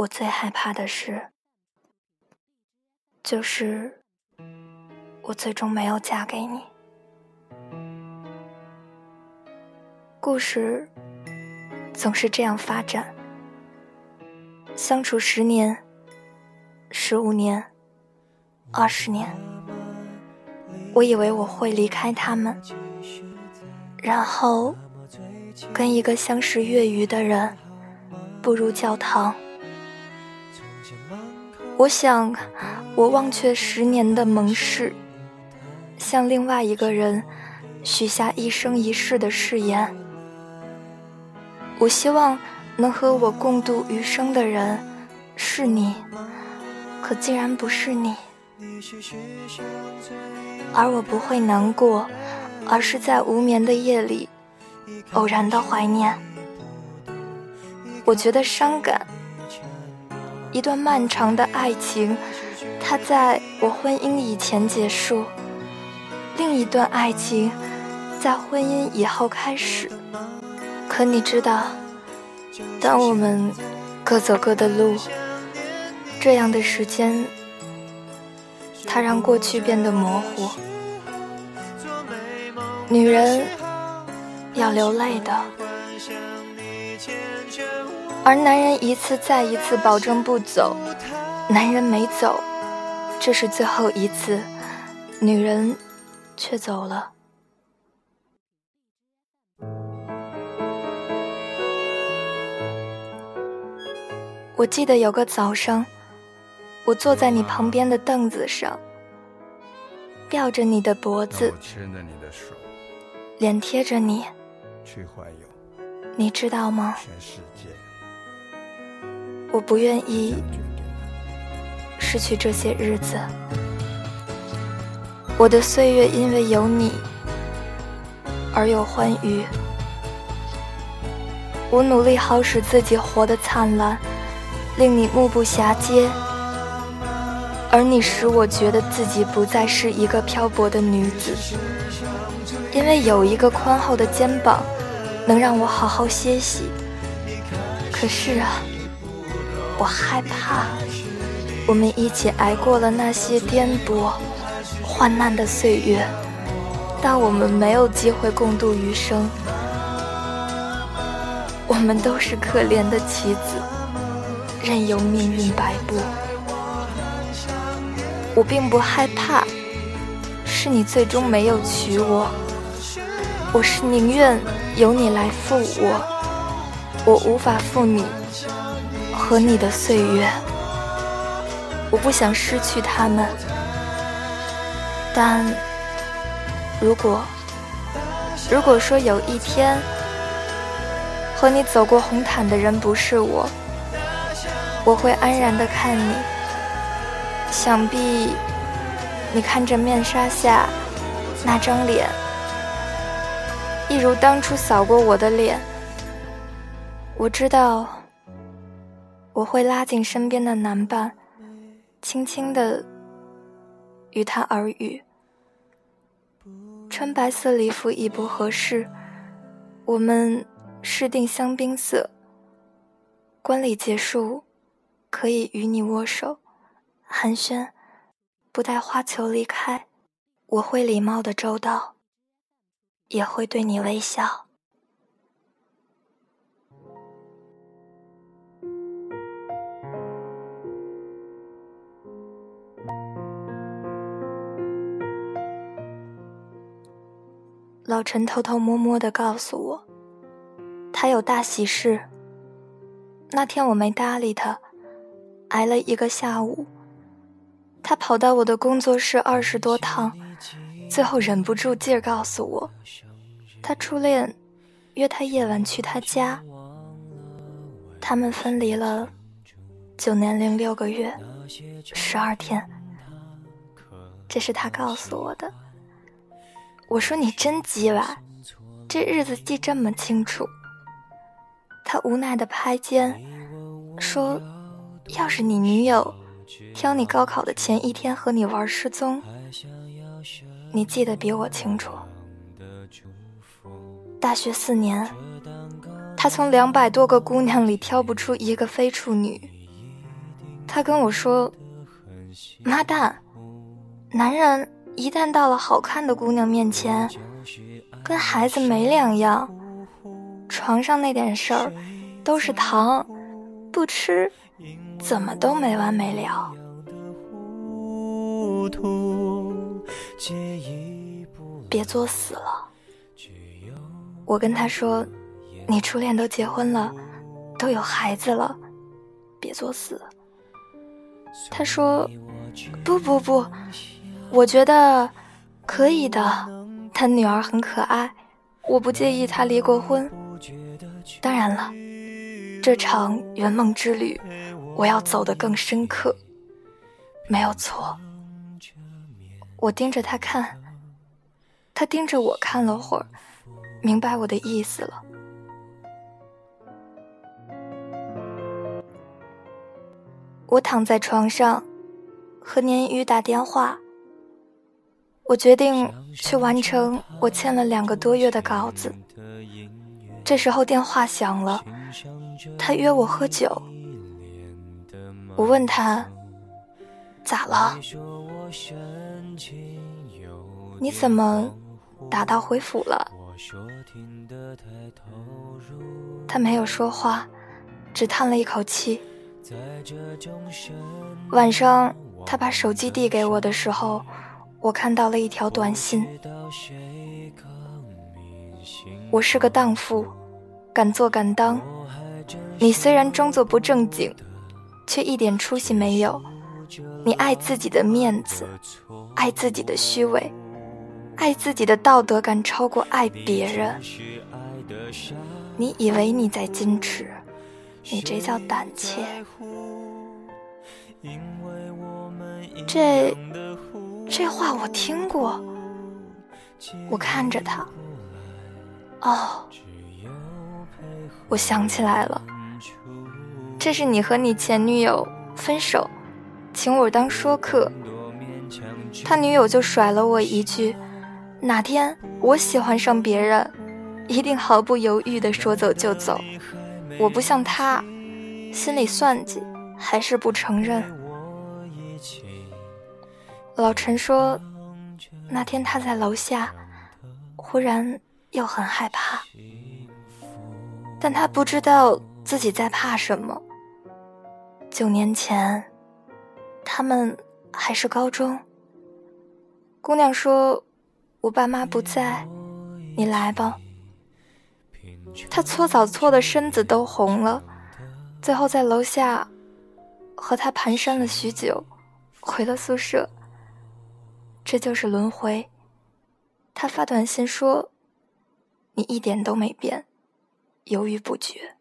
我最害怕的事，就是我最终没有嫁给你。故事总是这样发展，相处十年、十五年、二十年，我以为我会离开他们，然后跟一个相识月余的人步入教堂。我想，我忘却十年的盟誓，向另外一个人许下一生一世的誓言。我希望能和我共度余生的人是你，可竟然不是你，而我不会难过，而是在无眠的夜里偶然的怀念。我觉得伤感。一段漫长的爱情，它在我婚姻以前结束；另一段爱情，在婚姻以后开始。可你知道，当我们各走各的路，这样的时间，它让过去变得模糊。女人要流泪的。而男人一次再一次保证不走，男人没走，这是最后一次，女人却走了。我记得有个早上，我坐在你旁边的凳子上，吊着你的脖子，脸贴着你，你知道吗？我不愿意失去这些日子，我的岁月因为有你而有欢愉。我努力好使自己活得灿烂，令你目不暇接，而你使我觉得自己不再是一个漂泊的女子，因为有一个宽厚的肩膀能让我好好歇息。可是啊。我害怕，我们一起挨过了那些颠簸、患难的岁月，但我们没有机会共度余生。我们都是可怜的棋子，任由命运摆布。我并不害怕，是你最终没有娶我。我是宁愿由你来负我，我无法负你。和你的岁月，我不想失去他们。但如果，如果说有一天和你走过红毯的人不是我，我会安然的看你。想必你看着面纱下那张脸，一如当初扫过我的脸。我知道。我会拉紧身边的男伴，轻轻地与他耳语。穿白色礼服已不合适，我们试定香槟色。观礼结束，可以与你握手寒暄，不带花球离开。我会礼貌的周到，也会对你微笑。老陈偷偷摸摸的告诉我，他有大喜事。那天我没搭理他，挨了一个下午。他跑到我的工作室二十多趟，最后忍不住劲儿告诉我，他初恋约他夜晚去他家。他们分离了九年零六个月十二天，这是他告诉我的。我说你真鸡歪，这日子记这么清楚。他无奈的拍肩，说：“要是你女友挑你高考的前一天和你玩失踪，你记得比我清楚。”大学四年，他从两百多个姑娘里挑不出一个非处女，他跟我说：“妈蛋，男人一旦到了好看的姑娘面前，跟孩子没两样，床上那点事儿都是糖，不吃怎么都没完没了。”别作死了。我跟他说：“你初恋都结婚了，都有孩子了，别作死。”他说：“不不不，我觉得可以的。他女儿很可爱，我不介意他离过婚。当然了，这场圆梦之旅，我要走得更深刻，没有错。”我盯着他看，他盯着我看了会儿，明白我的意思了。我躺在床上，和鲶鱼打电话。我决定去完成我欠了两个多月的稿子。这时候电话响了，他约我喝酒。我问他，咋了？你怎么打道回府了？他没有说话，只叹了一口气。晚上，他把手机递给我的时候，我看到了一条短信：“我是个荡妇，敢做敢当。你虽然装作不正经，却一点出息没有。你爱自己的面子，爱自己的虚伪。”爱自己的道德感超过爱别人，你以为你在矜持，你这叫胆怯。这这话我听过。我看着他，哦，我想起来了，这是你和你前女友分手，请我当说客，他女友就甩了我一句。哪天我喜欢上别人，一定毫不犹豫地说走就走。我不像他，心里算计，还是不承认。老陈说，那天他在楼下，忽然又很害怕，但他不知道自己在怕什么。九年前，他们还是高中。姑娘说。我爸妈不在，你来吧。他搓澡搓的身子都红了，最后在楼下和他蹒跚了许久，回了宿舍。这就是轮回。他发短信说：“你一点都没变，犹豫不决。”